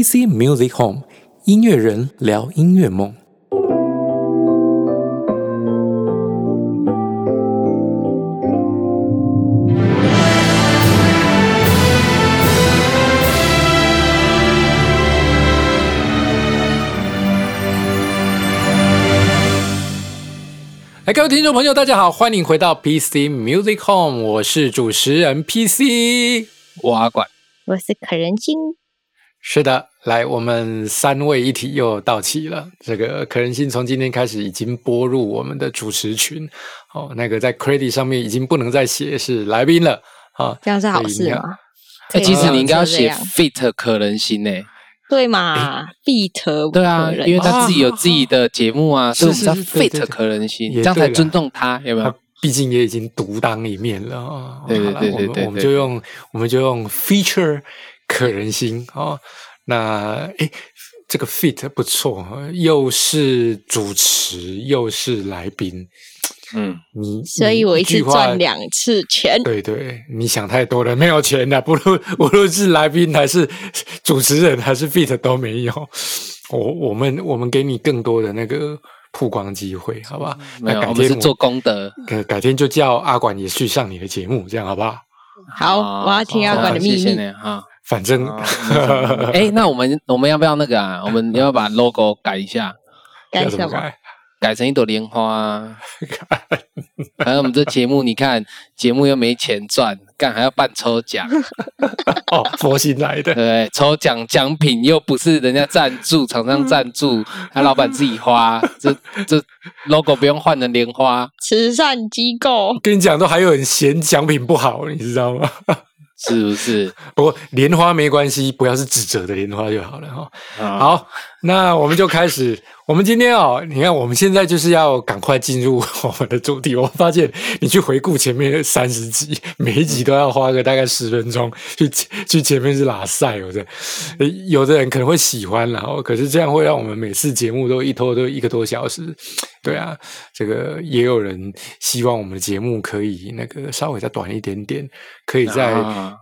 PC Music Home 音乐人聊音乐梦。哎，各位听众朋友，大家好，欢迎回到 PC Music Home，我是主持人 PC，我阿管，我是可人心。是的，来，我们三位一体又到齐了。这个可人心从今天开始已经拨入我们的主持群，哦，那个在 Credit 上面已经不能再写是来宾了，啊，这样是好事吗？哎，其实你应该要写 Fit 可人心呢。对嘛，Fit 对啊，因为他自己有自己的节目啊，所以叫 Fit 可人心，这样才尊重他，有没有？毕竟也已经独当一面了啊。对对对对对，我们就用我们就用 Feature 可人心啊。那哎，这个 Fit 不错，又是主持又是来宾。嗯，你所以我一次赚两次钱。对对，你想太多了，没有钱的，不论无论是来宾还是主持人还是 fit 都没有。我我们我们给你更多的那个曝光机会，好不好？没有，我们是做功德。改改天就叫阿管也去上你的节目，这样好不好？好，我要听阿管的秘密哈。反正，哎，那我们我们要不要那个啊？我们要把 logo 改一下，改什么？改？成一朵莲花，还有我们这节目，你看节目又没钱赚，干还要办抽奖，哦，佛心来的，对，抽奖奖品又不是人家赞助，厂商赞助，他老板自己花，这这 logo 不用换成莲花，慈善机构，跟你讲都还有人嫌奖品不好，你知道吗？是不是？不过莲花没关系，不要是指折的莲花就好了哈。好，那我们就开始。我们今天哦，你看，我们现在就是要赶快进入我们的主题。我发现你去回顾前面三十集，每一集都要花个大概十分钟去 去前面是拉塞，有的有的人可能会喜欢，然后可是这样会让我们每次节目都一拖都一个多小时。对啊，这个也有人希望我们的节目可以那个稍微再短一点点，可以在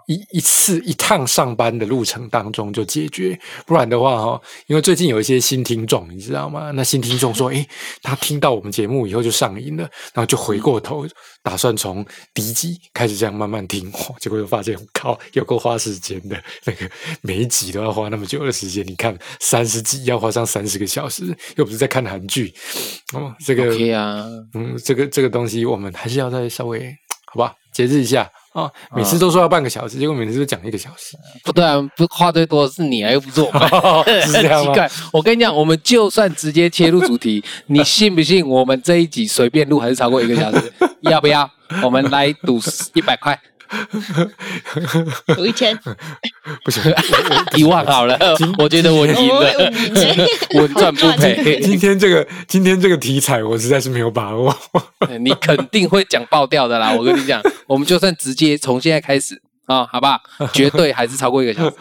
一一次一趟上班的路程当中就解决。不然的话哈，因为最近有一些新听众，你知道吗？啊，那新听众说：“诶，他听到我们节目以后就上瘾了，然后就回过头，打算从第一集开始这样慢慢听。结果又发现，靠，有够花时间的，那个每一集都要花那么久的时间。你看，三十集要花上三十个小时，又不是在看韩剧。哦，这个嗯，这个这个东西，我们还是要再稍微好吧，节制一下。”啊，每次都说要半个小时，结果每次都讲一个小时。不对啊，不话最多的是你，又不是我们，是这样吗？我跟你讲，我们就算直接切入主题，你信不信？我们这一集随便录还是超过一个小时？要不要？我们来赌一百块。有一千，不行，一万好了。我觉得我赢了，稳赚不赔。今天这个，今天这个题材，我实在是没有把握。你肯定会讲爆掉的啦！我跟你讲，我们就算直接从现在开始啊，好吧，绝对还是超过一个小时。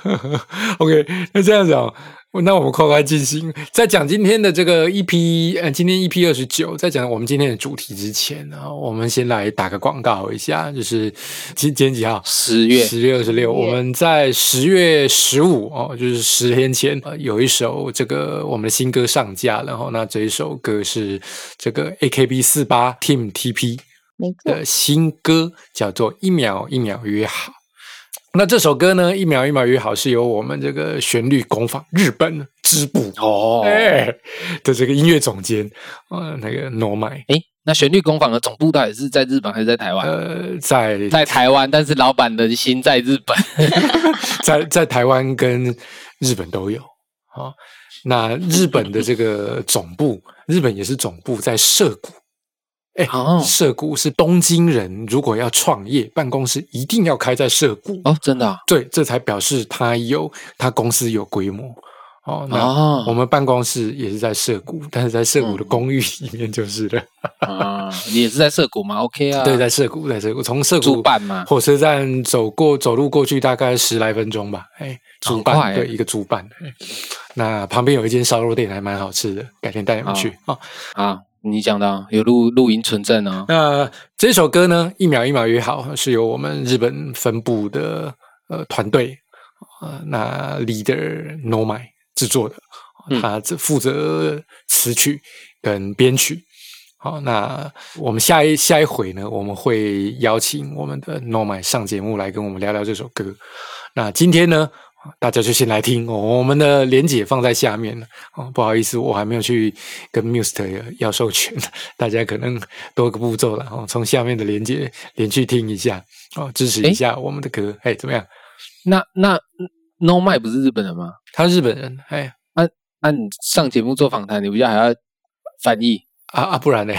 OK，那这样子哦。那我们快快进行，在讲今天的这个 EP，呃，今天 EP 二十九，在讲我们今天的主题之前呢，我们先来打个广告一下，就是今今天几号？十月十月二十六，我们在十月十五哦，就是十天前，有一首这个我们的新歌上架，然后那这一首歌是这个 AKB 四八 Team TP 的新歌，叫做一秒一秒约好。那这首歌呢，一秒一秒约好是由我们这个旋律工坊日本支部哦的这个音乐总监呃那个 No m 哎，那旋律工坊的总部到底是在日本还是在台湾？呃，在在台湾，但是老板的心在日本，在在台湾跟日本都有啊。那日本的这个总部，日本也是总部在涩谷。哎，涩谷是东京人，如果要创业，办公室一定要开在涩谷哦，真的？对，这才表示他有他公司有规模哦。那我们办公室也是在涩谷，但是在涩谷的公寓里面就是了。啊，也是在涩谷吗？OK 啊，对，在涩谷，在涩谷，从涩谷办嘛，火车站走过走路过去大概十来分钟吧。哎，主办对，一个主办。那旁边有一间烧肉店，还蛮好吃的，改天带你们去啊啊。你讲的有录录音存证啊。那这首歌呢，一秒一秒约好，是由我们日本分部的呃团队呃，那 leader No m y 制作的，他只负责词曲跟编曲。好，那我们下一下一回呢，我们会邀请我们的 No m y 上节目来跟我们聊聊这首歌。那今天呢？大家就先来听哦，我们的连结放在下面了。哦，不好意思，我还没有去跟 Muse 要授权，大家可能多个步骤了。哦，从下面的连结连去听一下，哦，支持一下我们的歌。哎，怎么样？那那 No m i 不是日本人吗？他是日本人。哎，按按上节目做访谈，你不就还要翻译？啊啊，不然呢？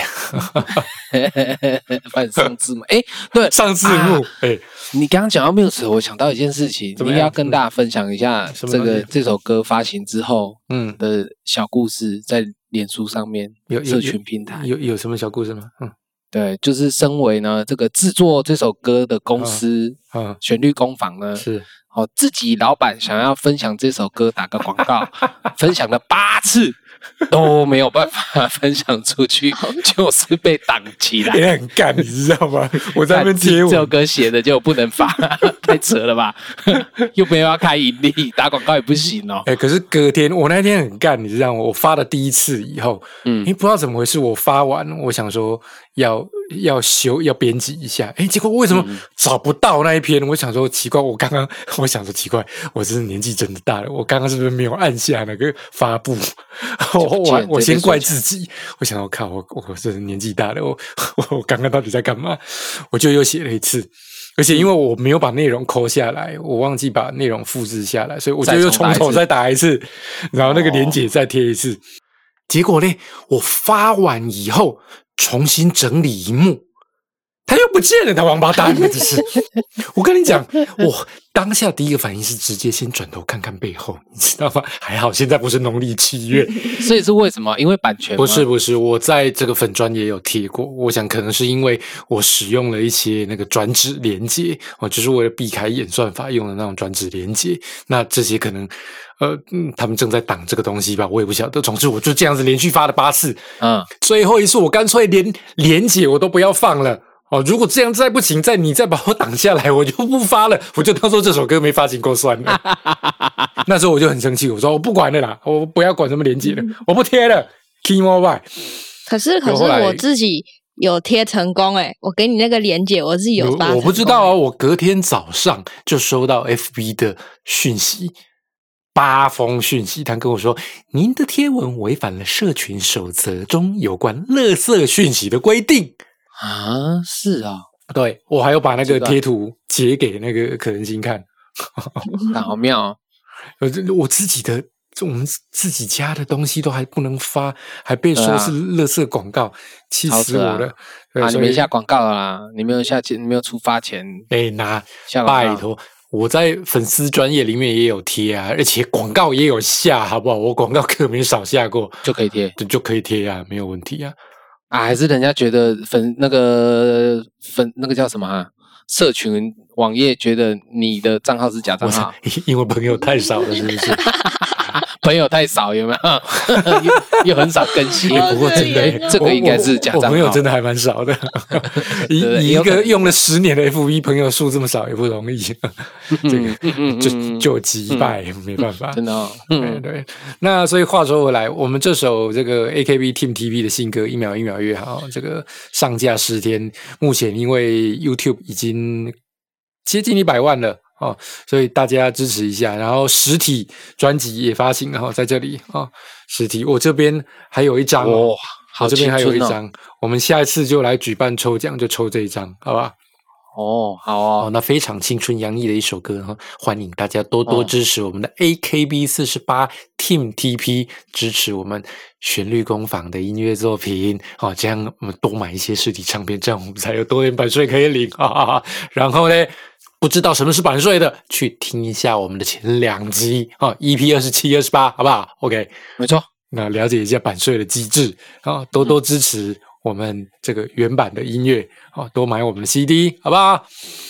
反上字幕？哎，对，上字幕。哎，你刚刚讲到 Muse，我想到一件事情，你要跟大家分享一下这个这首歌发行之后，嗯的小故事，在脸书上面有社群平台有有什么小故事吗？嗯，对，就是身为呢这个制作这首歌的公司，嗯，旋律工坊呢是。哦，自己老板想要分享这首歌，打个广告，分享了八次 都没有办法分享出去，就是被挡起来。也很干，你知道吗？我在那边接这首歌写的就不能发，太扯了吧？又没有要开盈利，打广告也不行哦。哎，可是隔天我那天很干，你知道吗？我发了第一次以后，嗯，你不知道怎么回事，我发完，我想说要。要修要编辑一下，哎，结果为什么找不到那一篇？我想说奇怪，我刚刚我想说奇怪，我真是年纪真的大了，我刚刚是不是没有按下那个发布？我我我先怪自己，我想我靠，我我这是年纪大了，我我刚刚到底在干嘛？我就又写了一次，而且因为我没有把内容抠下来，我忘记把内容复制下来，所以我就又从头再打一次，然后那个连接再贴一次。结果呢，我发完以后。重新整理一幕，他又不见了，他王八蛋！这是我跟你讲，我当下第一个反应是直接先转头看看背后，你知道吗？还好现在不是农历七月，所以是为什么？因为版权？不是不是，我在这个粉砖也有贴过。我想可能是因为我使用了一些那个转址连接，我，就是为了避开演算法用的那种转址连接。那这些可能。呃，嗯，他们正在挡这个东西吧，我也不晓得。总之，我就这样子连续发了八次，嗯，最后一次我干脆连连接我都不要放了。哦，如果这样再不行，再你再把我挡下来，我就不发了，我就当做这首歌没发行过算了。那时候我就很生气，我说我不管了啦，我不要管什么连接了，我不贴了。Key more by。可是可是我自己有贴成功哎，我给你那个连接，我自己有发。我不知道啊，我隔天早上就收到 FB 的讯息。八封讯息，他跟我说：“您的贴文违反了社群守则中有关垃圾讯息的规定啊！”是啊，对我还有把那个贴图截给那个可能性看，好妙！哦，我自己的我们自己家的东西都还不能发，还被说是垃圾广告，气死我了！啊，你没下广告啦，你没有下钱，没有出发钱，哎，拿拜托。我在粉丝专业里面也有贴啊，而且广告也有下，好不好？我广告可没少下过，就可以贴，就就可以贴啊，没有问题啊。啊，还是人家觉得粉那个粉那个叫什么啊？社群网页觉得你的账号是假账号，因为朋友太少了，是不是？朋友太少，有没有？又很少更新。不过真的，这个应该是假账号。朋友真的还蛮少的。一一个用了十年的 FV 朋友数这么少也不容易。这个就就击败，没办法。真的。对对。那所以话说回来，我们这首这个 AKB Team TV 的新歌《一秒一秒越好》，这个上架十天，目前因为 YouTube 已经接近一百万了。哦，所以大家支持一下，然后实体专辑也发行，然后在这里啊，实体我这边还有一张哦，好，这边还有一张，我们下一次就来举办抽奖，就抽这一张，好吧？哦，好哦，那非常青春洋溢的一首歌哈，欢迎大家多多支持我们的 AKB 四十八 Team TP，支持我们旋律工坊的音乐作品，好，这样我们多买一些实体唱片，这样我们才有多点版税可以领 啊，然后呢？不知道什么是版税的，去听一下我们的前两集啊，EP 二十七、二十八，好不好？OK，没错。那了解一下版税的机制啊，多多支持。我们这个原版的音乐啊，多买我们的 CD，好不好？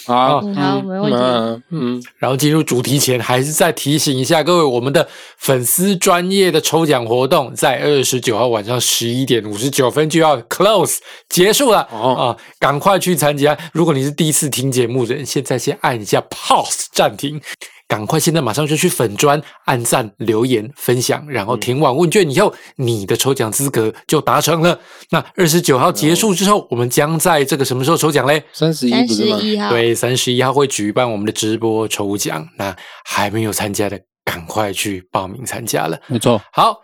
好，好，没问题。嗯，然后进入主题前，还是再提醒一下各位，我们的粉丝专业的抽奖活动，在二十九号晚上十一点五十九分就要 close 结束了啊！赶快去参加。如果你是第一次听节目的人，现在先按一下 pause 暂停。赶快现在马上就去粉砖按赞、留言、分享，然后填完问卷以后，你的抽奖资格就达成了。那二十九号结束之后，我们将在这个什么时候抽奖嘞？三十一，三十一号，对，三十一号会举办我们的直播抽奖。那还没有参加的，赶快去报名参加了。没错，好，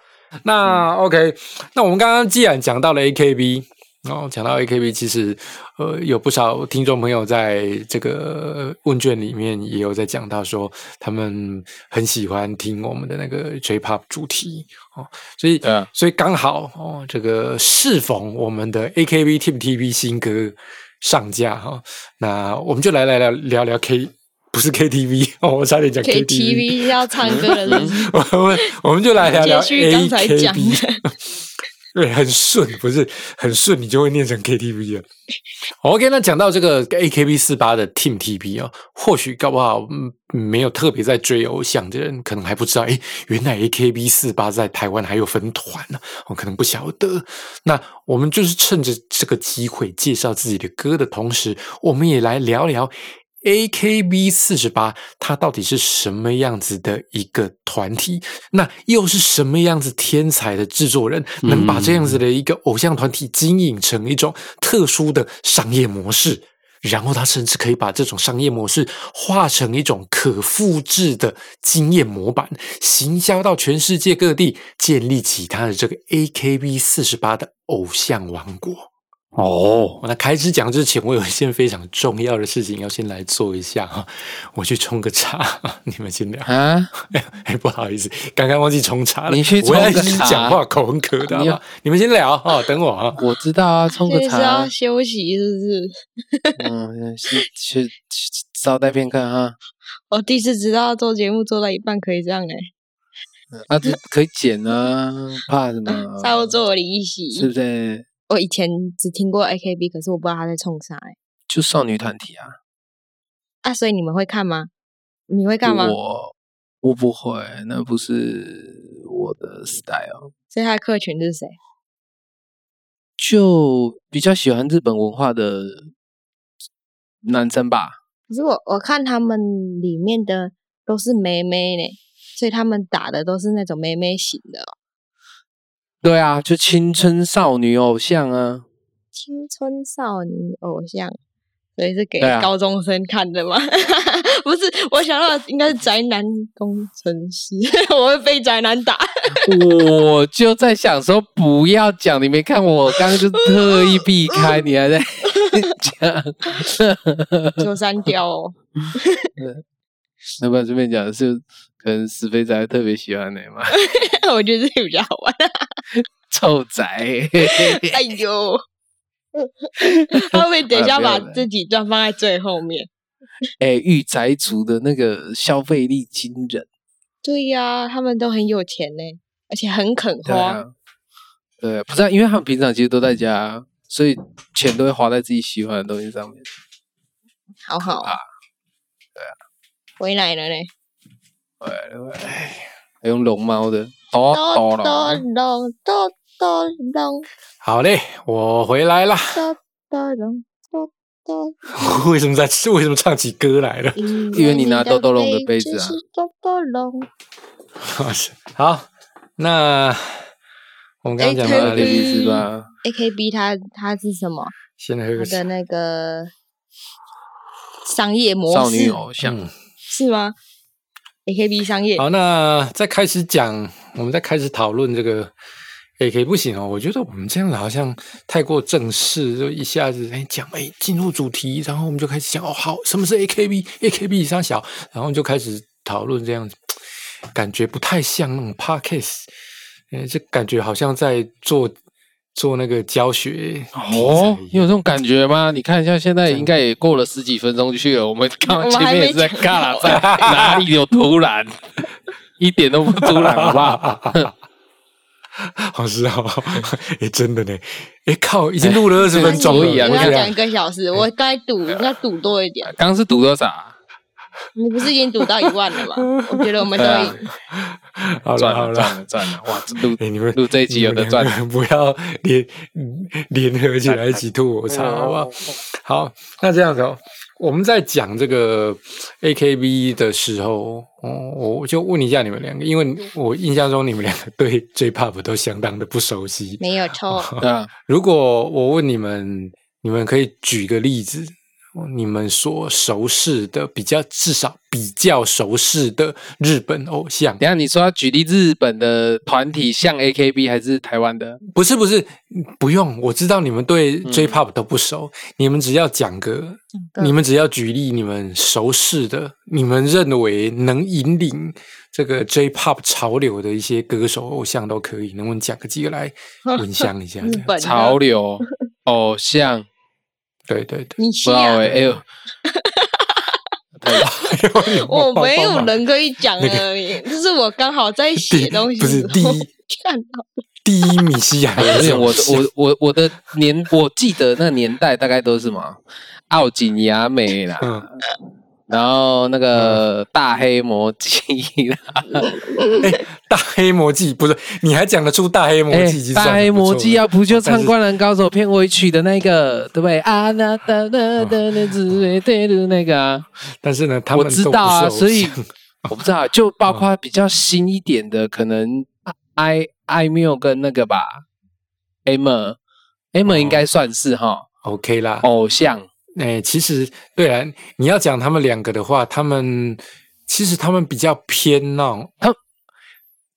那 OK，那我们刚刚既然讲到了 AKB。哦，讲到 AKB，其实呃有不少听众朋友在这个问卷里面也有在讲到说，他们很喜欢听我们的那个 J-Pop 主题哦，所以所以刚好哦，这个适逢我们的 AKB Team TV 新歌上架哈，那我们就来来聊聊聊 K，不是 KTV 哦，我差点讲 KTV 要唱歌的人，我们我们就来聊聊 AKB。对，很顺，不是很顺，你就会念成 KTV 了。OK，那讲到这个 AKB 四八的 Team TV 啊，或许搞不好没有特别在追偶像的人，可能还不知道，哎，原来 AKB 四八在台湾还有分团呢，我可能不晓得。那我们就是趁着这个机会介绍自己的歌的同时，我们也来聊聊。A K B 四十八，它到底是什么样子的一个团体？那又是什么样子天才的制作人，能把这样子的一个偶像团体经营成一种特殊的商业模式？然后他甚至可以把这种商业模式化成一种可复制的经验模板，行销到全世界各地，建立起他的这个 A K B 四十八的偶像王国。哦，那开始讲之前，我有一件非常重要的事情要先来做一下哈。我去冲个茶，你们先聊啊。哎，不好意思，刚刚忘记冲茶了。你去冲个茶，讲话口很渴的，你们先聊哈，等我啊。我知道啊，冲个茶要休息是不是？嗯，去去稍待片刻哈。我第一次知道做节目做到一半可以这样哎。啊，这可以剪啊，怕什么？稍作离席，是不是？我以前只听过 AKB，可是我不知道他在冲啥哎。就少女团体啊。啊，所以你们会看吗？你会看吗？我我不会，那不是我的 style。所以他的客群是谁？就比较喜欢日本文化的男生吧。可是我我看他们里面的都是妹妹呢，所以他们打的都是那种妹妹型的。对啊，就青春少女偶像啊，青春少女偶像，所以是给高中生看的吗？不是，我想到应该是宅男工程师，我会被宅男打。我就在想说，不要讲，你没看我刚刚就特意避开，你还在讲，就删掉哦。那不然这边讲的是。可能死肥宅特别喜欢你嘛？我觉得这个比较好玩。臭宅，哎呦！他会等一下把这几段放在最后面。哎，御宅族的那个消费力惊人。对呀，他们都很有钱呢，而且很肯花。对，不是，因为他们平常其实都在家，所以钱都会花在自己喜欢的东西上面。好好啊。对啊。回来了呢。哎，还用龙猫的。好嘞，我回来了。为什么在？为什么唱起歌来了？因为 你拿多多龙的杯子啊。好，那我们刚刚讲到哪里是吧？A K B 它它是什么？现在有个那个商业模式，少女偶像是吗？A K B 商业好，那在开始讲，我们在开始讨论这个 A K 不行哦。我觉得我们这样子好像太过正式，就一下子哎讲哎进入主题，然后我们就开始讲哦好，什么是 A K B？A K B 以上小，然后就开始讨论这样子，感觉不太像那种 Parkes，哎，这感觉好像在做。做那个教学哦，你有这种感觉吗？你看一下，现在应该也过了十几分钟去了。我们刚前面也是在干了，在哪里有突然？一点都不突然，好不好？好是好，哎，真的呢，哎靠，已经录了二十分钟了，我要讲一个小时，我该赌应该赌多一点。刚是赌多少？你不是已经赌到一万了吗？我觉得我们都赢。好了好了，赚了哇！录你们录这一集有的赚，不要联联合起来一起吐我槽，好不好？好，那这样子哦，我们在讲这个 A K B 的时候，哦，我就问一下你们两个，因为我印象中你们两个对 J Pop 都相当的不熟悉。没有错。如果我问你们，你们可以举个例子。你们所熟识的比较，至少比较熟识的日本偶像。等下你说要举例日本的团体，像 A K B 还是台湾的？不是不是，不用。我知道你们对 J Pop 都不熟，你们只要讲个，你们只要举例你们熟识的，你们认为能引领这个 J Pop 潮流的一些歌手偶像都可以，能不能讲个几个来 分享一下？潮流 偶像。对对对，你需要哎呦，我没有人可以讲而已，就是我刚好在写东西，不是第一看到。第一米西亚，我我我我的年，我记得那个年代大概都是什么？奥锦雅美啦。然后那个大黑魔记啦，哎，大黑魔记不是？你还讲得出大黑魔记？大黑魔记啊，不就唱《灌篮高手》片尾曲的那个，对不对？啊，那那那那那只会对的那个啊。但是呢，他们我知道啊，所以我不知道，就包括比较新一点的，可能 i m i 跟那个吧，Emma，Emma 应该算是哈，OK 啦，偶像。哎，其实对啊，你要讲他们两个的话，他们其实他们比较偏那种，他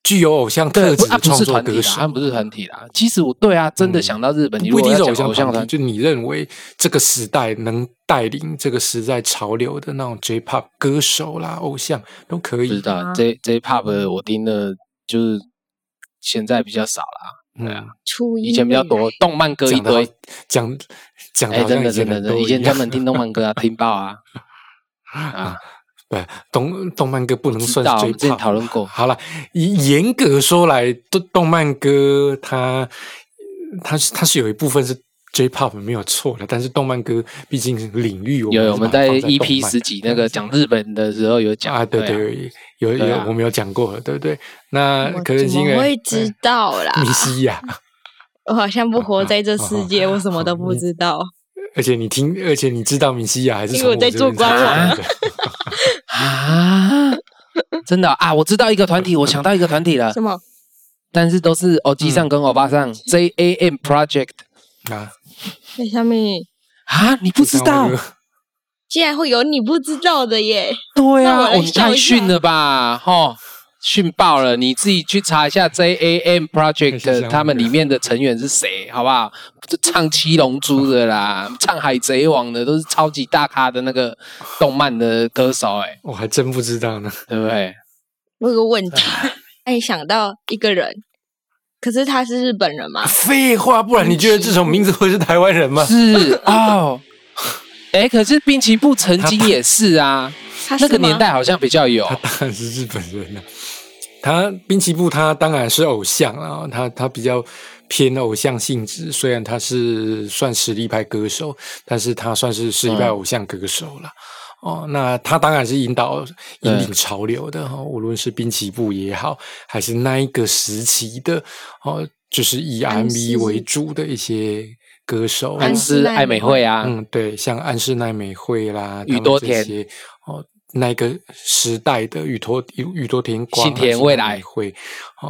具有偶像特质的创作歌手，他们不是团体啦。其实我对啊，真的想到日本，你不一定是偶像团体，就你认为这个时代能带领这个时代潮流的那种 J-pop 歌手啦，偶像都可以。知道 J J-pop 我听的，就是现在比较少啦。对啊，以前比较多动漫歌一堆，讲讲的，真的真的真的，以前专门听动漫歌啊，听爆啊 啊，对，动动漫歌不能算追之前讨论过。好了，严格说来，动动漫歌它它是它是有一部分是。J-pop 没有错的，但是动漫歌毕竟领域有有我们在 EP 十几那个讲日本的时候有讲啊，对对，有有我们有讲过，对不对？那可能因为会知道啦，米西亚，我好像不活在这世界，我什么都不知道。而且你听，而且你知道米西亚还是因为我在做官网 啊？真的啊？我知道一个团体，我想到一个团体了，什么？但是都是欧基上跟欧巴上，JAM Project 啊。在下面啊，你不知道，竟然会有你不知道的耶！对啊，我太逊了吧，哈，逊爆了！你自己去查一下 J A M Project 他们里面的成员是谁，好不好？就唱七龙珠的啦，唱海贼王的，都是超级大咖的那个动漫的歌手，哎，我还真不知道呢，对不对？我有个问题，哎，想到一个人。可是他是日本人吗？废话，不然你觉得这种名字会是台湾人吗？是哦，哎，可是滨崎步曾经也是啊，那个年代好像比较有。他当然是日本人了。他滨崎步他当然是偶像啊，他他比较偏偶像性质。虽然他是算实力派歌手，但是他算是实力派偶像歌手了。哦，那他当然是引导引领潮流的哈，无论是滨崎步也好，还是那一个时期的哦，就是以 MV 为主的一些歌手，安室奈美惠啊，嗯，对，像安室奈美惠啦，宇多田哦，那个时代的宇多宇宇多田光、新田未来会，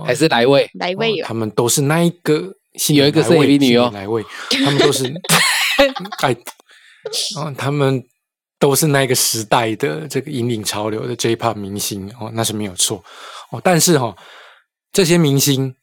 还是来位来位，他们都是那一个有一个是 A B 女哦，来位，他们都是 哎，哦，他们。都是那个时代的这个引领潮流的 J-pop 明星哦，那是没有错哦。但是哈，这些明星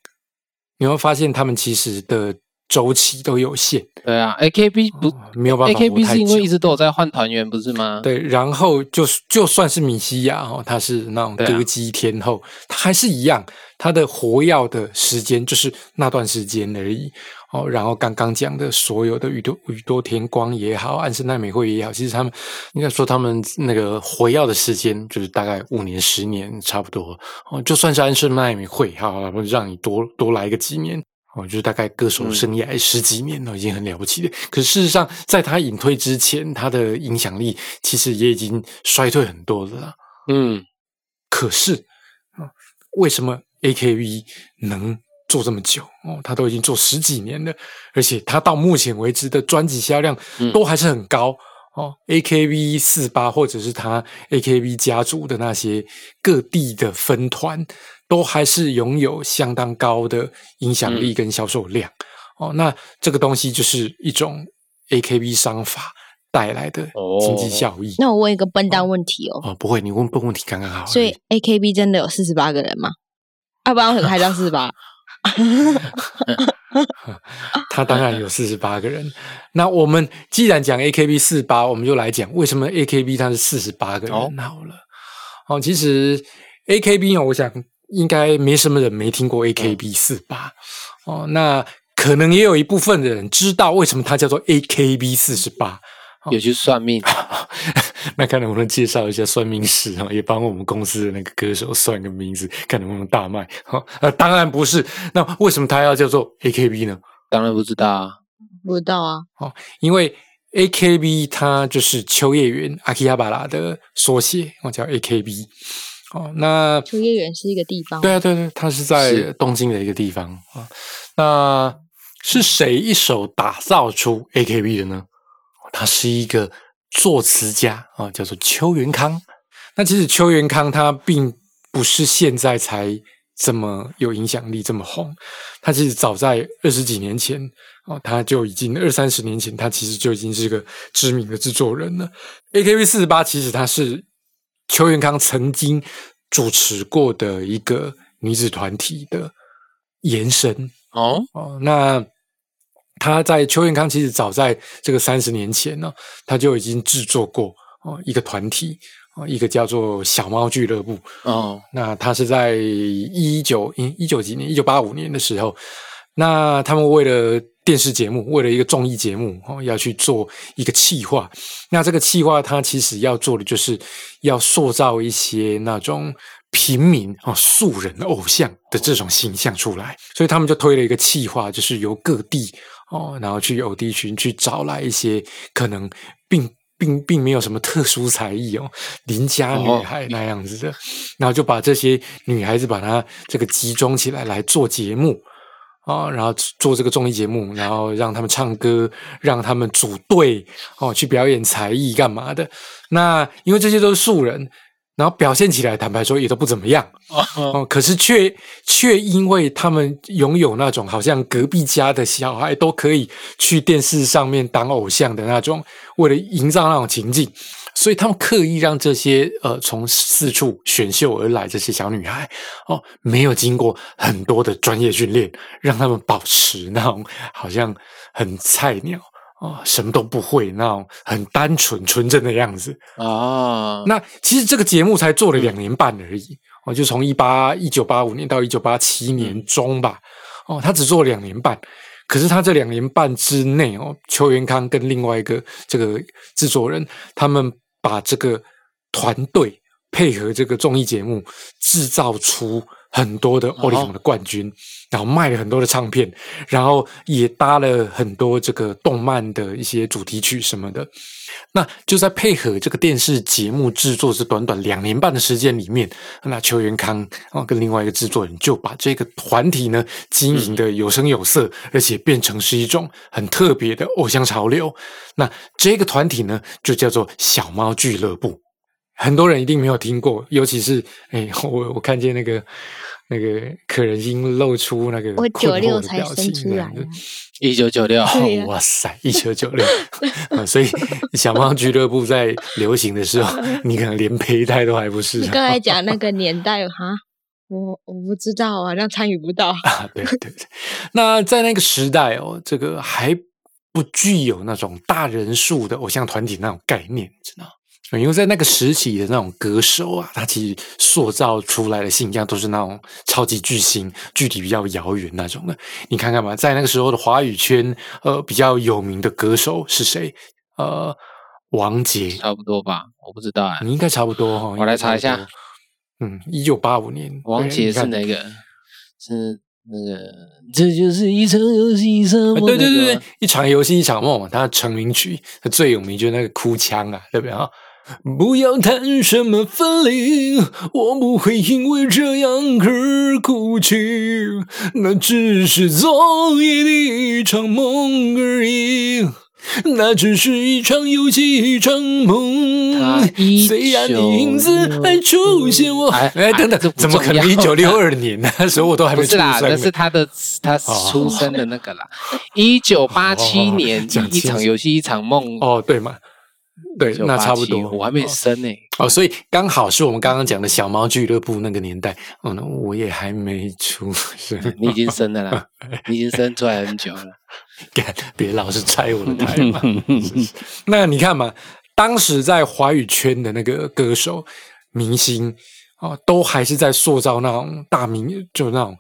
你会发现他们其实的周期都有限。对啊，AKB 不没有办法，AKB 是因为一直都有在换团员，不是吗？对，然后就就算是米西亚哦，他是那种歌姬天后，他还是一样，他的活跃的时间就是那段时间而已。哦，然后刚刚讲的所有的宇多宇多田光也好，安室奈美惠也好，其实他们应该说他们那个活跃的时间就是大概五年、十年差不多。哦，就算是安室奈美惠，好，让你多多来个几年，哦，就是大概歌手生涯十几年都已经很了不起了。可事实上，在他隐退之前，他的影响力其实也已经衰退很多了。嗯，可是啊，为什么 AKB 能？做这么久哦，他都已经做十几年了，而且他到目前为止的专辑销量都还是很高哦，AKB 四八或者是他 AKB 家族的那些各地的分团，都还是拥有相当高的影响力跟销售量。哦，那这个东西就是一种 AKB 商法带来的经济效益。那我问一个笨蛋问题哦。哦，不会，你问笨问题刚刚好。所以 AKB 真的有四十八个人吗？要不然很开张四十八。他当然有四十八个人。那我们既然讲 AKB 四八，我们就来讲为什么 AKB 它是四十八个人好了。哦，其实 AKB 哦，我想应该没什么人没听过 AKB 四八哦。那可能也有一部分的人知道为什么它叫做 AKB 四十八。有去算命，那看能不能介绍一下算命师啊？也帮我们公司的那个歌手算个名字，看能不能大卖。哈，呃，当然不是。那为什么它要叫做 AKB 呢？当然不知道啊，不知道啊。哦，因为 AKB 它就是秋叶原阿基亚巴拉的缩写，我叫 AKB。哦，那秋叶原是一个地方。对啊，对对，它是在东京的一个地方啊。那是谁一手打造出 AKB 的呢？他是一个作词家啊，叫做邱元康。那其实邱元康他并不是现在才这么有影响力、这么红。他其实早在二十几年前哦，他就已经二三十年前，他其实就已经是个知名的制作人了。AKB 四十八其实他是邱元康曾经主持过的一个女子团体的延伸哦哦那。他在邱元康其实早在这个三十年前呢，他就已经制作过哦一个团体哦，一个叫做小猫俱乐部哦。那他是在一九一一九几年，一九八五年的时候，那他们为了电视节目，为了一个综艺节目哦，要去做一个企划。那这个企划，它其实要做的就是要塑造一些那种平民啊素人偶像的这种形象出来，所以他们就推了一个企划，就是由各地。哦，然后去有地群去找来一些可能并并并没有什么特殊才艺哦，邻家女孩那样子的，然后就把这些女孩子把她这个集中起来来做节目啊，然后做这个综艺节目，然后让他们唱歌，让他们组队哦，去表演才艺干嘛的？那因为这些都是素人。然后表现起来，坦白说也都不怎么样哦。可是却却因为他们拥有那种好像隔壁家的小孩都可以去电视上面当偶像的那种，为了营造那种情境，所以他们刻意让这些呃从四处选秀而来这些小女孩哦，没有经过很多的专业训练，让他们保持那种好像很菜鸟。啊，什么都不会，那种很单纯纯真的样子啊。那其实这个节目才做了两年半而已，哦，就从一八一九八五年到一九八七年中吧。哦，他只做了两年半，可是他这两年半之内，哦，邱元康跟另外一个这个制作人，他们把这个团队配合这个综艺节目，制造出。很多的奥利弗的冠军，然后卖了很多的唱片，然后也搭了很多这个动漫的一些主题曲什么的。那就在配合这个电视节目制作这短短两年半的时间里面，那邱元康啊跟另外一个制作人就把这个团体呢经营的有声有色，而且变成是一种很特别的偶像潮流。那这个团体呢就叫做小猫俱乐部，很多人一定没有听过，尤其是哎 我我看见那个。那个可人心露出那个我九六才生出来，一九九六，哇塞，一九九六，所以小猫俱乐部在流行的时候，你可能连胚胎都还不是。你刚才讲那个年代哈，我我不知道，好像参与不到啊。对对对，那在那个时代哦，这个还不具有那种大人数的偶像团体那种概念，知道。因为在那个时期的那种歌手啊，他其实塑造出来的形象都是那种超级巨星，距离比较遥远那种的。你看看嘛，在那个时候的华语圈，呃，比较有名的歌手是谁？呃，王杰，差不多吧？我不知道啊，你应该差不多哈。我来查一下。嗯，一九八五年，王杰是哪个？是那个？这就是一场游戏，一场梦。对对对对，一场游戏一场梦，他的成名曲，他最有名就是那个哭腔啊，对不对啊？不要谈什么分离，我不会因为这样而哭泣，那只是昨夜的一场梦而已。那只是一场游戏，一场梦。虽然你影子还出现，我哎等等，怎么可能一九六二年呢？那时候我都还没出生。那是他的他出生的那个啦。一九八七年，一场游戏，一场梦。哦，对嘛。对，那差不多，我还没生呢。哦，所以刚好是我们刚刚讲的小猫俱乐部那个年代。嗯，我也还没出生，你已经生了啦，你已经生出来很久了。别老是拆我的台嘛。那你看嘛，当时在华语圈的那个歌手、明星啊，都还是在塑造那种大明，就那种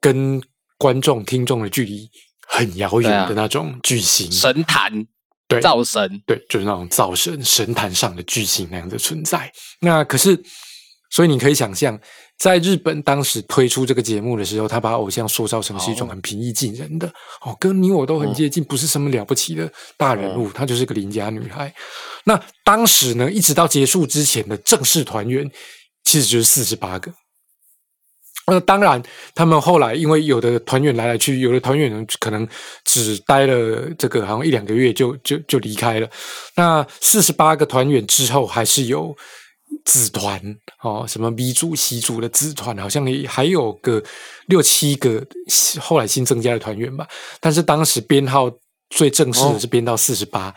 跟观众、听众的距离很遥远的那种巨星、神坛。对，灶神，对，就是那种灶神神坛上的巨星那样的存在。那可是，所以你可以想象，在日本当时推出这个节目的时候，他把偶像塑造成是一种很平易近人的，哦，跟你我都很接近，不是什么了不起的大人物，她就是个邻家女孩。那当时呢，一直到结束之前的正式团员，其实就是四十八个。那当然，他们后来因为有的团员来来去，有的团员可能只待了这个好像一两个月就就就离开了。那四十八个团员之后，还是有子团哦，什么 B 组、C 组的子团，好像也还有个六七个后来新增加的团员吧。但是当时编号最正式的是编到四十八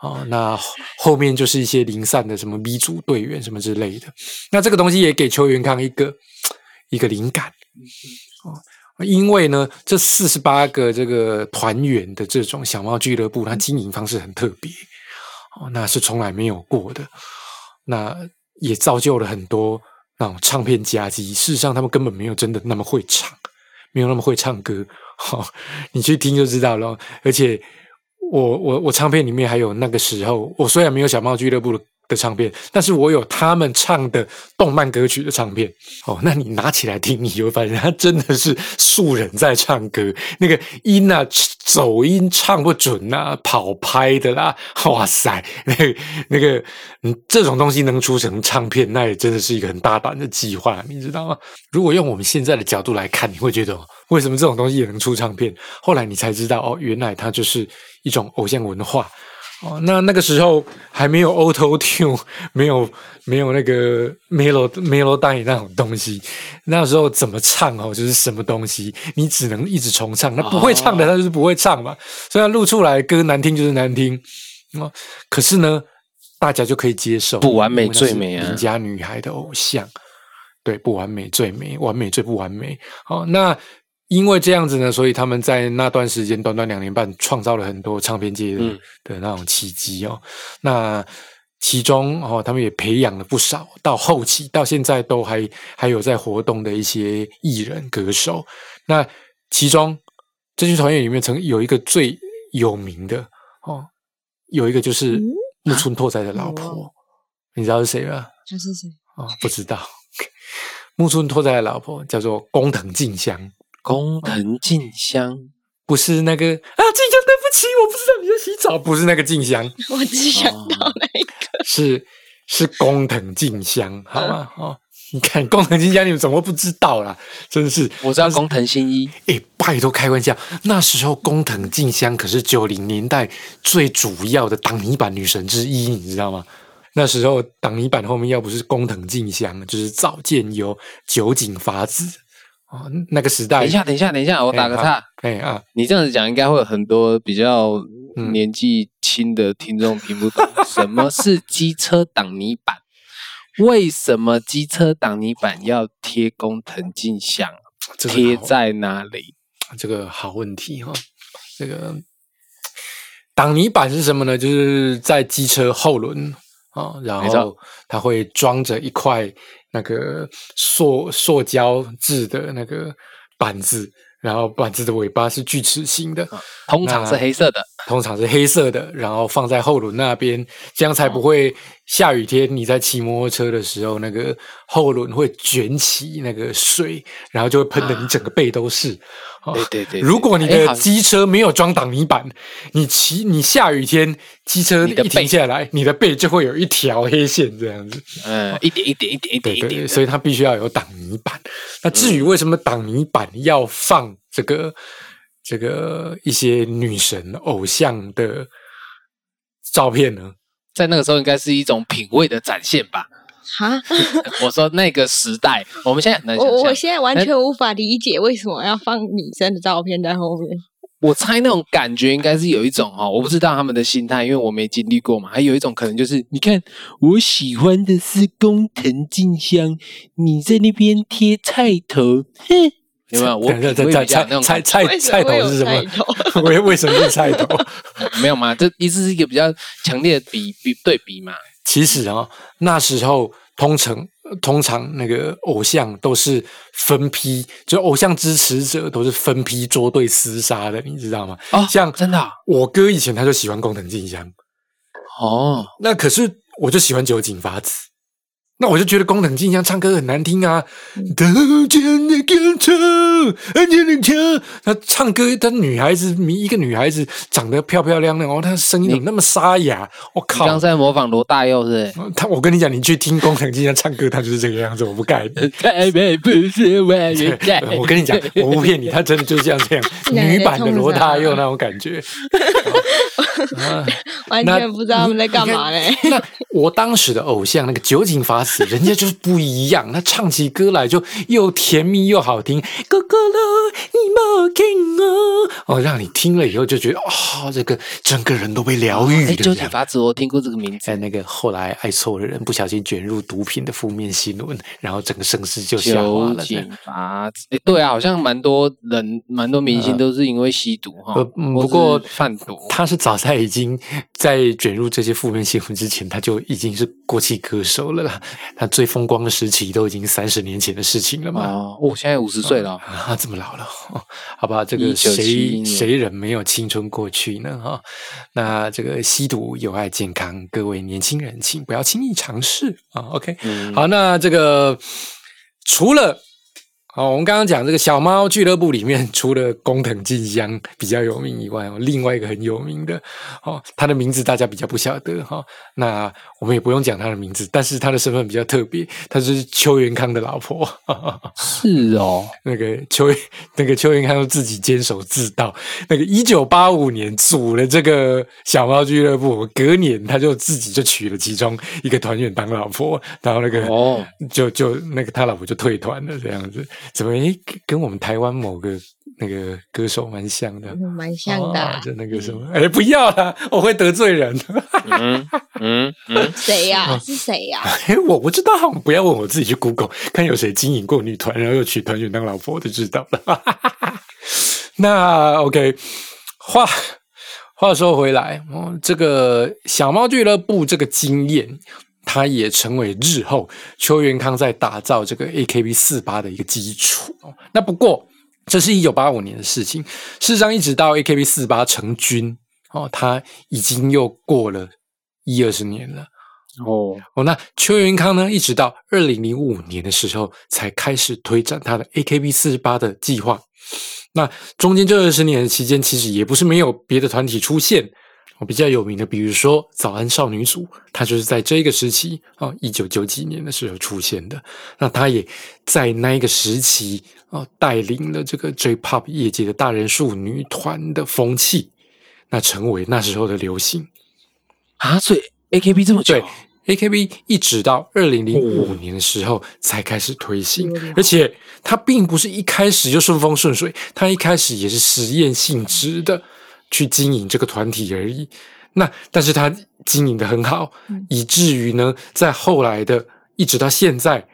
哦，那后面就是一些零散的什么 B 组队员什么之类的。那这个东西也给邱元康一个。一个灵感哦，因为呢，这四十八个这个团员的这种小猫俱乐部，它经营方式很特别哦，那是从来没有过的，那也造就了很多那种唱片夹击。事实上，他们根本没有真的那么会唱，没有那么会唱歌。哈，你去听就知道了。而且，我我我唱片里面还有那个时候，我虽然没有小猫俱乐部的。的唱片，但是我有他们唱的动漫歌曲的唱片哦。那你拿起来听，你就发现他真的是素人在唱歌，那个音啊，走音唱不准呐，跑拍的啦，哇塞，那个那个，嗯，这种东西能出成唱片，那也真的是一个很大胆的计划，你知道吗？如果用我们现在的角度来看，你会觉得为什么这种东西也能出唱片？后来你才知道哦，原来它就是一种偶像文化。哦，那那个时候还没有 Auto Tune，没有没有那个 Melo Melody 那种东西。那时候怎么唱哦，就是什么东西，你只能一直重唱。那不会唱的，他就是不会唱嘛。虽然录出来歌难听就是难听，哦，可是呢，大家就可以接受。不完美最美啊，邻家女孩的偶像，对，不完美最美，完美最不完美。好，那。因为这样子呢，所以他们在那段时间短短两年半，创造了很多唱片界的的那种奇迹哦。那其中哦，他们也培养了不少，到后期到现在都还还有在活动的一些艺人歌手。那其中这些团员里面，曾有一个最有名的哦，有一个就是木村拓哉的老婆，你知道是谁吗？他是谁？哦，不知道。木村拓哉的老婆叫做工藤静香。工藤静香不是那个啊，静香，对不起，我不知道你在洗澡，不是那个静香，我只想到那个，是是工藤静香，好吗？哦，你看工藤静香，你们怎么不知道啦？真是，我知道工藤新一，哎，拜托开玩笑，那时候工藤静香可是九零年代最主要的挡泥板女神之一，你知道吗？那时候挡泥板后面要不是工藤静香，就是早见优、酒井法子。哦，那个时代。等一下，等一下，等一下，我打个岔。哎啊，你这样子讲，应该会有很多比较年纪轻的听众听不懂什么是机车挡泥板？为什么机车挡泥板要贴工藤静香？贴在哪里？这个好问题哈。这个挡泥板是什么呢？就是在机车后轮啊，然后它会装着一块。那个塑塑胶制的那个板子，然后板子的尾巴是锯齿形的，通常是黑色的，通常是黑色的，然后放在后轮那边，这样才不会下雨天你在骑摩托车的时候，那个后轮会卷起那个水，然后就会喷的你整个背都是。对对对，如果你的机车没有装挡泥板，你骑你下雨天机车一停下来，你的背就会有一条黑线这样子。嗯，一点一点一点一点一点，所以它必须要有挡泥板。那至于为什么挡泥板要放这个这个一些女神偶像的照片呢？在那个时候，应该是一种品味的展现吧？哈，我说那个时代，我们现在我我现在完全无法理解为什么要放女生的照片在后面。我猜那种感觉应该是有一种哈，我不知道他们的心态，因为我没经历过嘛。还有一种可能就是，你看我喜欢的是工藤静香，你在那边贴菜头，哼。有没有？我菜菜菜菜菜头是什么？为 为什么是菜头？没有嘛？这一直是一个比较强烈的比比对比嘛。其实啊，那时候通常通常那个偶像都是分批，就偶像支持者都是分批捉对厮杀的，你知道吗？哦，像真的，我哥以前他就喜欢工藤静香。哦，那可是我就喜欢酒井法子。那我就觉得工藤静香唱歌很难听啊！他唱歌，她女孩子，一个女孩子长得漂漂亮亮哦，她声音怎么那么沙哑？我靠！刚在模仿罗大佑是？他，我跟你讲，你去听工藤静香唱歌，她就是这个样子，我不盖。太美不是我盖。我跟你讲，我不骗你，她真的就是这样这样，女版的罗大佑那种感觉。完全不知道他们在干嘛嘞。那我当时的偶像那个酒井法子，人家就是不一样。他唱起歌来就又甜蜜又好听。哥哥了，你莫听哦，哦，让你听了以后就觉得哦，这个整个人都被疗愈。酒井法子，我听过这个名字。在那个后来爱错的人不小心卷入毒品的负面新闻，然后整个声势就下滑了。酒井法子，哎，对啊，好像蛮多人、蛮多明星都是因为吸毒哈。不过贩毒，他是早在已经在卷入这些负面新闻之前，他就已经是过气歌手了啦。他最风光的时期都已经三十年前的事情了嘛。哦，我现在五十岁了啊，这么老了，好吧，这个谁谁人没有青春过去呢？哈，那这个吸毒有害健康，各位年轻人请不要轻易尝试啊。OK，好，那这个除了。哦，我们刚刚讲这个小猫俱乐部里面，除了工藤静香比较有名以外，哦，另外一个很有名的，哦，他的名字大家比较不晓得哈。那我们也不用讲他的名字，但是他的身份比较特别，他是邱元康的老婆。是哦，那个邱那个邱元康自己坚守自盗，那个一九八五年组了这个小猫俱乐部，隔年他就自己就娶了其中一个团员当老婆，然后那个哦，就就那个他老婆就退团了这样子。怎么诶，跟我们台湾某个那个歌手蛮像的，蛮像的，就那个什么，哎，不要啦，我会得罪人。嗯嗯嗯，谁呀？是谁呀？哎，我不知道，不要问我自己去 Google 看有谁经营过女团，然后又娶团员当老婆，我就知道了。那 OK，话话说回来，哦，这个小猫俱乐部这个经验。他也成为日后邱元康在打造这个 AKB 四八的一个基础。那不过，这是一九八五年的事情。事实上，一直到 AKB 四八成军哦，他已经又过了一二十年了。哦哦，那邱元康呢，一直到二零零五年的时候才开始推展他的 AKB 四十八的计划。那中间这二十年的期间，其实也不是没有别的团体出现。比较有名的，比如说早安少女组，它就是在这个时期啊，一九九几年的时候出现的。那它也在那一个时期啊，带领了这个 J-Pop 业界的大人数女团的风气，那成为那时候的流行啊。所以 AKB 这么对 AKB 一直到二零零五年的时候才开始推行，而且它并不是一开始就顺风顺水，它一开始也是实验性质的。去经营这个团体而已，那但是他经营的很好，以至于呢，在后来的一直到现在，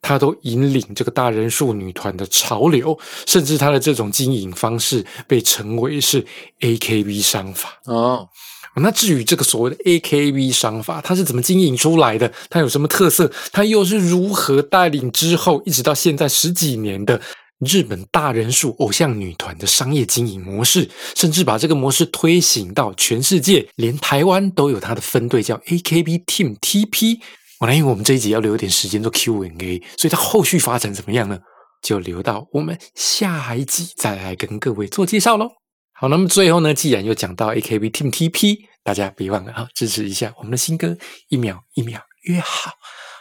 他都引领这个大人数女团的潮流，甚至他的这种经营方式被称为是 AKB 商法哦。那至于这个所谓的 AKB 商法，它是怎么经营出来的？它有什么特色？它又是如何带领之后一直到现在十几年的？日本大人数偶像女团的商业经营模式，甚至把这个模式推行到全世界，连台湾都有它的分队，叫 AKB Team TP。我来，因为我们这一集要留点时间做 Q&A，所以它后续发展怎么样呢？就留到我们下一集再来跟各位做介绍喽。好，那么最后呢，既然又讲到 AKB Team TP，大家别忘了啊，支持一下我们的新歌，一秒一秒约好。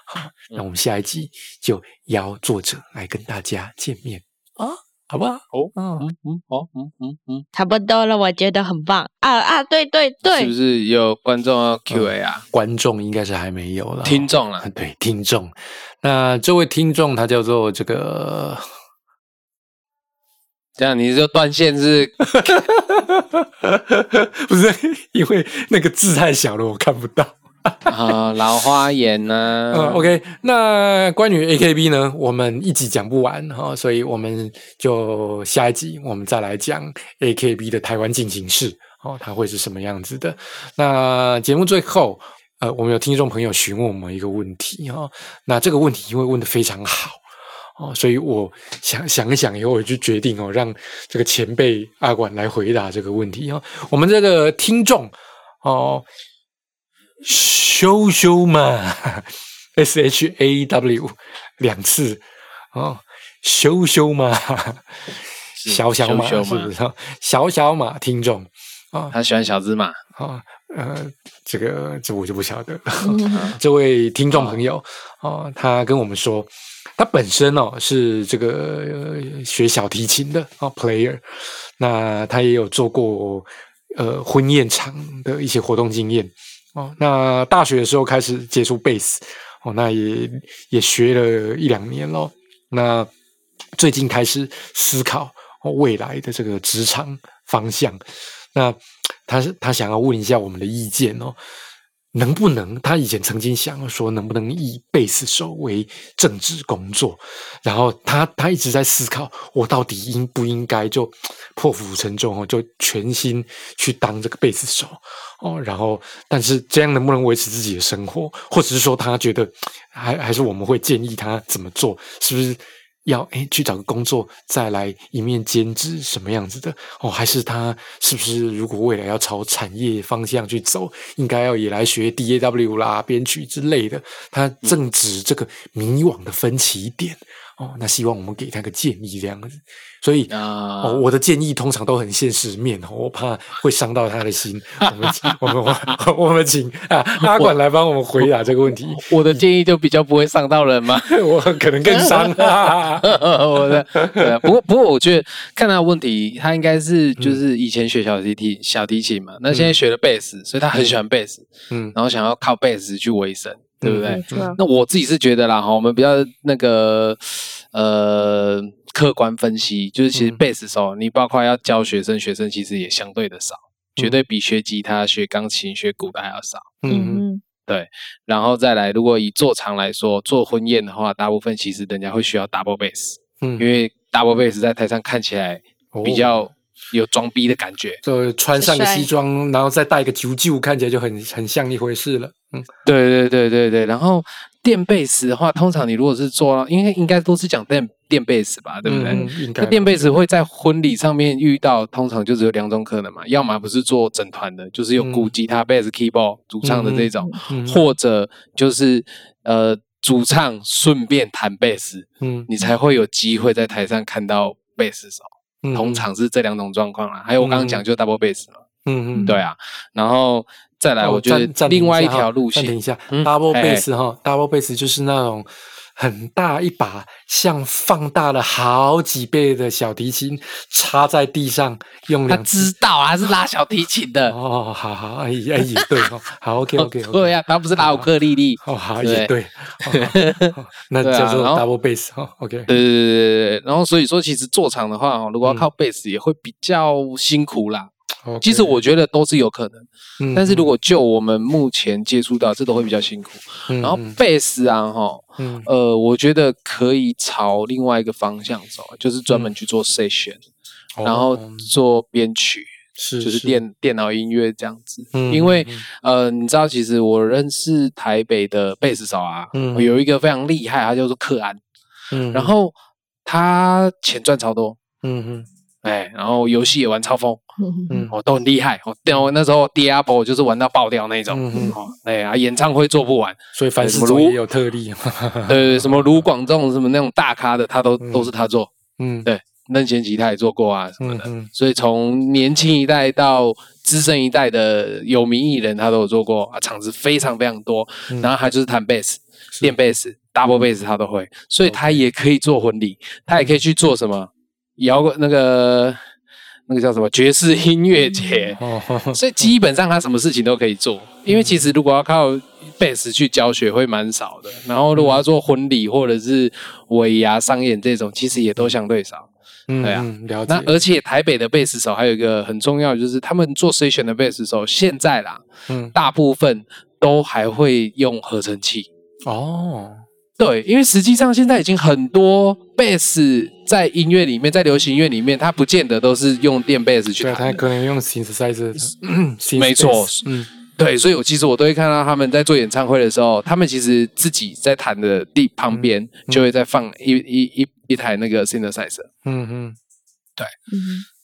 好，那我们下一集就邀作者来跟大家见面。哦好不好？哦，嗯嗯，好，嗯嗯嗯，差不多了，我觉得很棒啊啊！对对对，是不是有观众要 Q&A 啊？观众应该是还没有了，听众了，对，听众。那这位听众他叫做这个，这样你就断线是？不是，因为那个字太小了，我看不到。啊，老花眼呢？嗯，OK。那关于 AKB 呢，我们一集讲不完哈，所以我们就下一集我们再来讲 AKB 的台湾进行式哦，它会是什么样子的？那节目最后，呃，我们有听众朋友询问我们一个问题哈，那这个问题因为问的非常好哦，所以我想想一想以后，我就决定哦，让这个前辈阿管来回答这个问题哦。我们这个听众哦。羞羞嘛，S H A W 两次哦，羞羞嘛，小小马是不是？小小马听众啊，他喜欢小芝麻啊，呃，这个这我就不晓得。这位听众朋友哦，他跟我们说，他本身哦是这个学小提琴的啊，player，那他也有做过呃婚宴场的一些活动经验。哦，那大学的时候开始接触贝斯，哦，那也也学了一两年咯。那最近开始思考未来的这个职场方向。那他他想要问一下我们的意见哦。能不能？他以前曾经想说，能不能以贝斯手为政治工作？然后他他一直在思考，我到底应不应该就破釜沉舟哦，就全心去当这个贝斯手哦？然后，但是这样能不能维持自己的生活？或者是说，他觉得还还是我们会建议他怎么做？是不是？要哎去找个工作，再来一面兼职什么样子的哦？还是他是不是如果未来要朝产业方向去走，应该要也来学 D A W 啦、编曲之类的？他正值这个迷惘的分歧点哦。那希望我们给他个建议这样子。所以哦，我的建议通常都很现实面哦，我怕会伤到他的心。我们我们我们请啊阿管来帮我们回答这个问题。我的建议就比较不会伤到人嘛？我可能更伤。我的不过不过，我觉得看他问题，他应该是就是以前学小提琴小提琴嘛，那现在学了贝斯，所以他很喜欢贝斯，嗯，然后想要靠贝斯去维生，对不对？那我自己是觉得啦，哈，我们比较那个呃。客观分析就是，其实贝斯手，你包括要教学生，学生其实也相对的少，绝对比学吉他、学钢琴、学鼓的还要少。嗯嗯，对。然后再来，如果以做场来说，做婚宴的话，大部分其实人家会需要 double bass，嗯，因为 double bass 在台上看起来比较有装逼的感觉，就穿上个西装，然后再戴个球球，看起来就很很像一回事了。嗯，对对对对对。然后电贝斯的话，通常你如果是做，应该应该都是讲电。电贝斯吧，对不对？那电贝斯会在婚礼上面遇到，通常就只有两种可能嘛，要么不是做整团的，就是有鼓、吉他、贝斯、keyboard 主唱的这种，或者就是呃主唱顺便弹贝斯，嗯，你才会有机会在台上看到贝斯手。通常是这两种状况啦。还有我刚刚讲就 double bass 嘛，嗯嗯，对啊，然后再来，我觉得另外一条路线，等一下，double bass 哈，double bass 就是那种。很大一把，像放大了好几倍的小提琴插在地上，用他知道他是拉小提琴的。哦，好好，哎哎也对哦，好 OK OK，对呀，他不是拉乌克丽丽哦，好也对，那叫做 double bass 哦，OK，对对对对对，然后所以说其实做场的话如果要靠贝斯也会比较辛苦啦。其实我觉得都是有可能，但是如果就我们目前接触到，这都会比较辛苦。然后贝斯啊，哈，呃，我觉得可以朝另外一个方向走，就是专门去做 session，然后做编曲，是就是电电脑音乐这样子。因为呃，你知道，其实我认识台北的贝斯手啊，有一个非常厉害，他叫做克安，嗯，然后他钱赚超多，嗯哼。哎，然后游戏也玩超疯，嗯，哦，都很厉害。我电我那时候 Diablo 就是玩到爆掉那种，嗯哦，对啊，演唱会做不完，所以凡事做也有特例。对对，什么卢广仲什么那种大咖的，他都都是他做。嗯，对，任贤齐他也做过啊什么的。所以从年轻一代到资深一代的有名艺人，他都有做过啊，场子非常非常多。然后他就是弹贝斯、电贝斯、double bass 他都会，所以他也可以做婚礼，他也可以去做什么。摇滚那个那个叫什么爵士音乐节，所以基本上他什么事情都可以做。因为其实如果要靠贝斯去教学会蛮少的，然后如果要做婚礼或者是尾牙商演这种，其实也都相对少。对啊，了解。那而且台北的贝斯手还有一个很重要，就是他们做 session 的贝斯手，现在啦，嗯，大部分都还会用合成器。哦，对，因为实际上现在已经很多贝斯在音乐里面，在流行音乐里面，它不见得都是用电贝斯去弹，它可能用 synthesizer。没错，嗯。对，所以我其实我都会看到他们在做演唱会的时候，他们其实自己在弹的地旁边就会在放一一一一台那个 synthesizer。嗯嗯，对，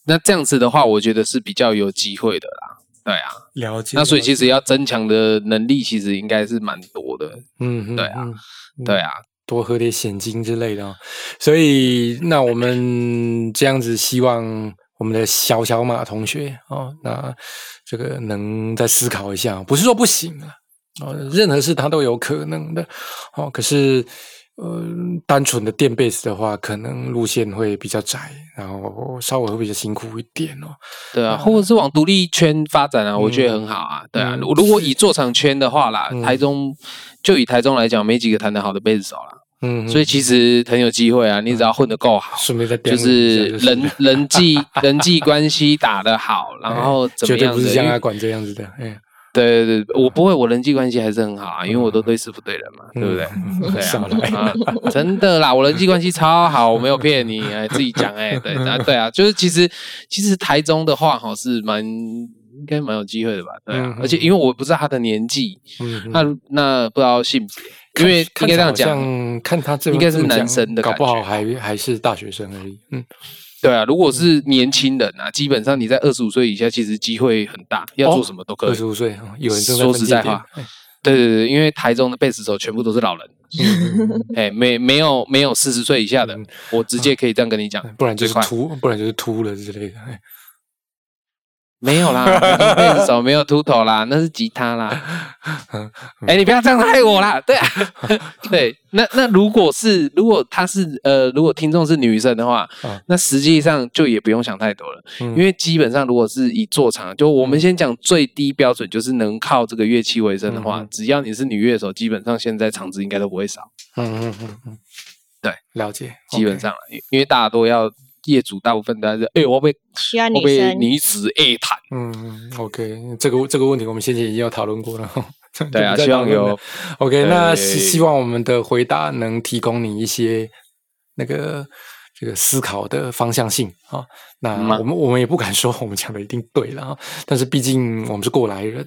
那这样子的话，我觉得是比较有机会的啦。对啊，了解。那所以其实要增强的能力，其实应该是蛮多的。嗯，对啊，对啊，多喝点现金之类的。所以那我们这样子，希望我们的小小马同学哦，那。这个能再思考一下，不是说不行啊，哦，任何事它都有可能的，哦，可是，呃，单纯的电贝斯的话，可能路线会比较窄，然后稍微会比较辛苦一点哦。对啊，或者是往独立圈发展啊，我觉得很好啊。对啊，如果以做场圈的话啦，台中就以台中来讲，没几个弹得好的贝斯手啦。嗯，所以其实很有机会啊，你只要混得够好，就是人人际 人际关系打得好，然后怎么样不是，像他管这样子的，哎，对对对，我不会，我人际关系还是很好啊，因为我都对事不对人嘛，对不对？对啊，真的啦，我人际关系超好，我没有骗你，哎，自己讲，哎，对啊，对啊，就是其实其实台中的话，哈，是蛮应该蛮有机会的吧？对啊，而且因为我不知道他的年纪，那那不知道性别。因为应该这样讲，看他这应该是男生的，搞不好还还是大学生而已。嗯，对啊，如果是年轻人啊，基本上你在二十五岁以下，其实机会很大，要做什么都可以。二十五岁，有人说实在话，对对对，因为台中的贝斯手全部都是老人，哎，没没有没有四十岁以下的，我直接可以这样跟你讲，不然就是秃，不然就是秃了之类的。没有啦，贝斯手没有秃头啦，那是吉他啦。哎，你不要这样害我啦。对啊，对，那那如果是如果他是呃，如果听众是女生的话，那实际上就也不用想太多了，因为基本上如果是以做场，就我们先讲最低标准，就是能靠这个乐器为生的话，只要你是女乐手，基本上现在场子应该都不会少。嗯嗯嗯嗯，对，了解，基本上因为大家都要。业主大部分都是，哎，我被我被女子 A 谈。嗯，OK，这个这个问题我们先前已经有讨论过了。对啊，希望有 OK，那希希望我们的回答能提供你一些那个这个思考的方向性啊。那我们我们也不敢说我们讲的一定对了啊，但是毕竟我们是过来人。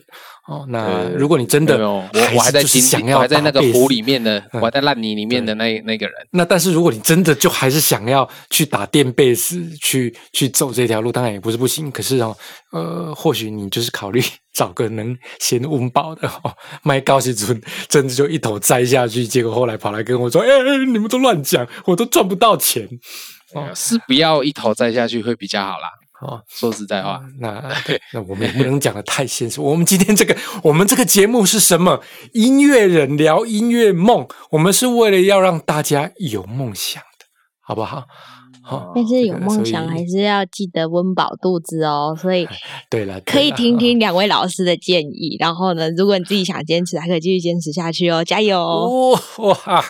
哦，那如果你真的，我我还在想要，还在那个湖里面的，我还在烂泥里面的那那个人。那但是如果你真的就还是想要去打电贝斯，去去走这条路，当然也不是不行。可是哦，呃，或许你就是考虑 找个能先温饱的，哦，卖高息尊，真的就一头栽下去，结果后来跑来跟我说：“哎，你们都乱讲，我都赚不到钱。”哦，是不要一头栽下去会比较好啦。哦，说实在话，那那我们也不能讲的太现实。我们今天这个，我们这个节目是什么？音乐人聊音乐梦，我们是为了要让大家有梦想的，好不好？但是有梦想还是要记得温饱肚子哦，所以对了，可以听听 两位老师的建议。然后呢，如果你自己想坚持，还可以继续坚持下去哦，加油！哇，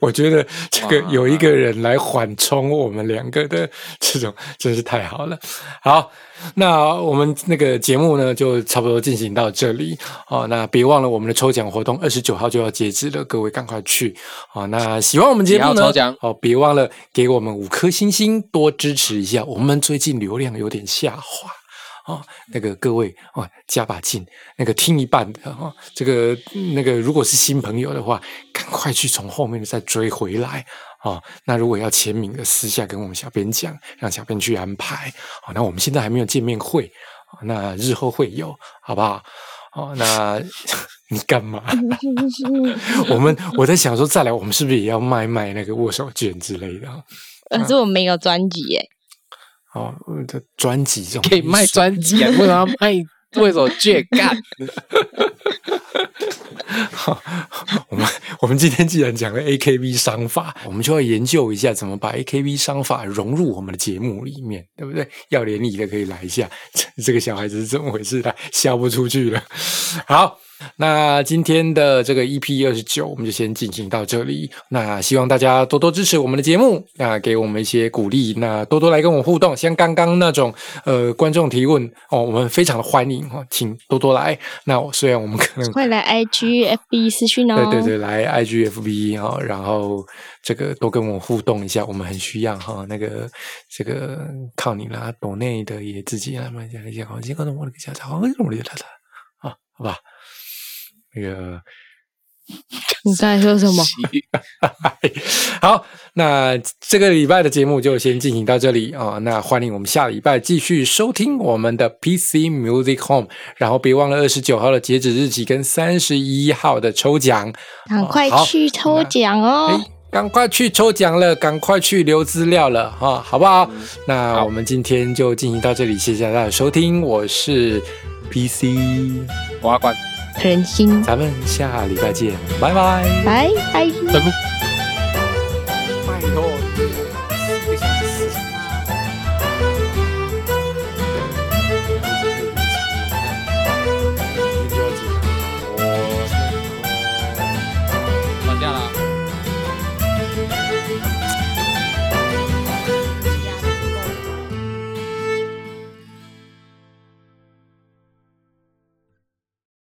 我觉得这个有一个人来缓冲我们两个的这种，真是太好了。好。那我们那个节目呢，就差不多进行到这里哦。那别忘了我们的抽奖活动，二十九号就要截止了，各位赶快去哦。那喜欢我们节目呢，哦，别忘了给我们五颗星星，多支持一下。我们最近流量有点下滑哦，那个各位哦，加把劲，那个听一半的哈，这个那个如果是新朋友的话，赶快去从后面再追回来。哦，那如果要签名的，私下跟我们小编讲，让小编去安排。哦，那我们现在还没有见面会，那日后会有，好不好？哦，那 你干嘛？我们我在想说，再来，我们是不是也要卖卖那个握手券之类的？可是我没有专辑耶。哦，这专辑这种可以卖专辑啊？为什么要卖握手券？干？好，我们 我们今天既然讲了 AKB 商法，我们就要研究一下怎么把 AKB 商法融入我们的节目里面，对不对？要联谊的可以来一下，这个小孩子是怎么回事？他，笑不出去了。好。那今天的这个 EP 二十九，我们就先进行到这里。那希望大家多多支持我们的节目，那给我们一些鼓励，那多多来跟我互动。像刚刚那种呃观众提问哦，我们非常的欢迎哦，请多多来。那虽然我们可能会来 IG FB 私讯哦，对对对，来 IG FB 哈，然后这个多跟我互动一下，我们很需要哈。那个这个靠你啦，岛内的也自己来慢讲一下，好，先告诉我的个家长，好，努力的他啊，好吧。那个，你刚才说什么？好，那这个礼拜的节目就先进行到这里啊。那欢迎我们下礼拜继续收听我们的 PC Music Home，然后别忘了二十九号的截止日期跟三十一号的抽奖，赶快去抽奖哦！赶快去抽奖了，赶快去留资料了哈，好不好？那我们今天就进行到这里，谢谢大家的收听，我是 PC 阿关。人心，咱们下礼拜见，拜拜，拜拜，拜拜。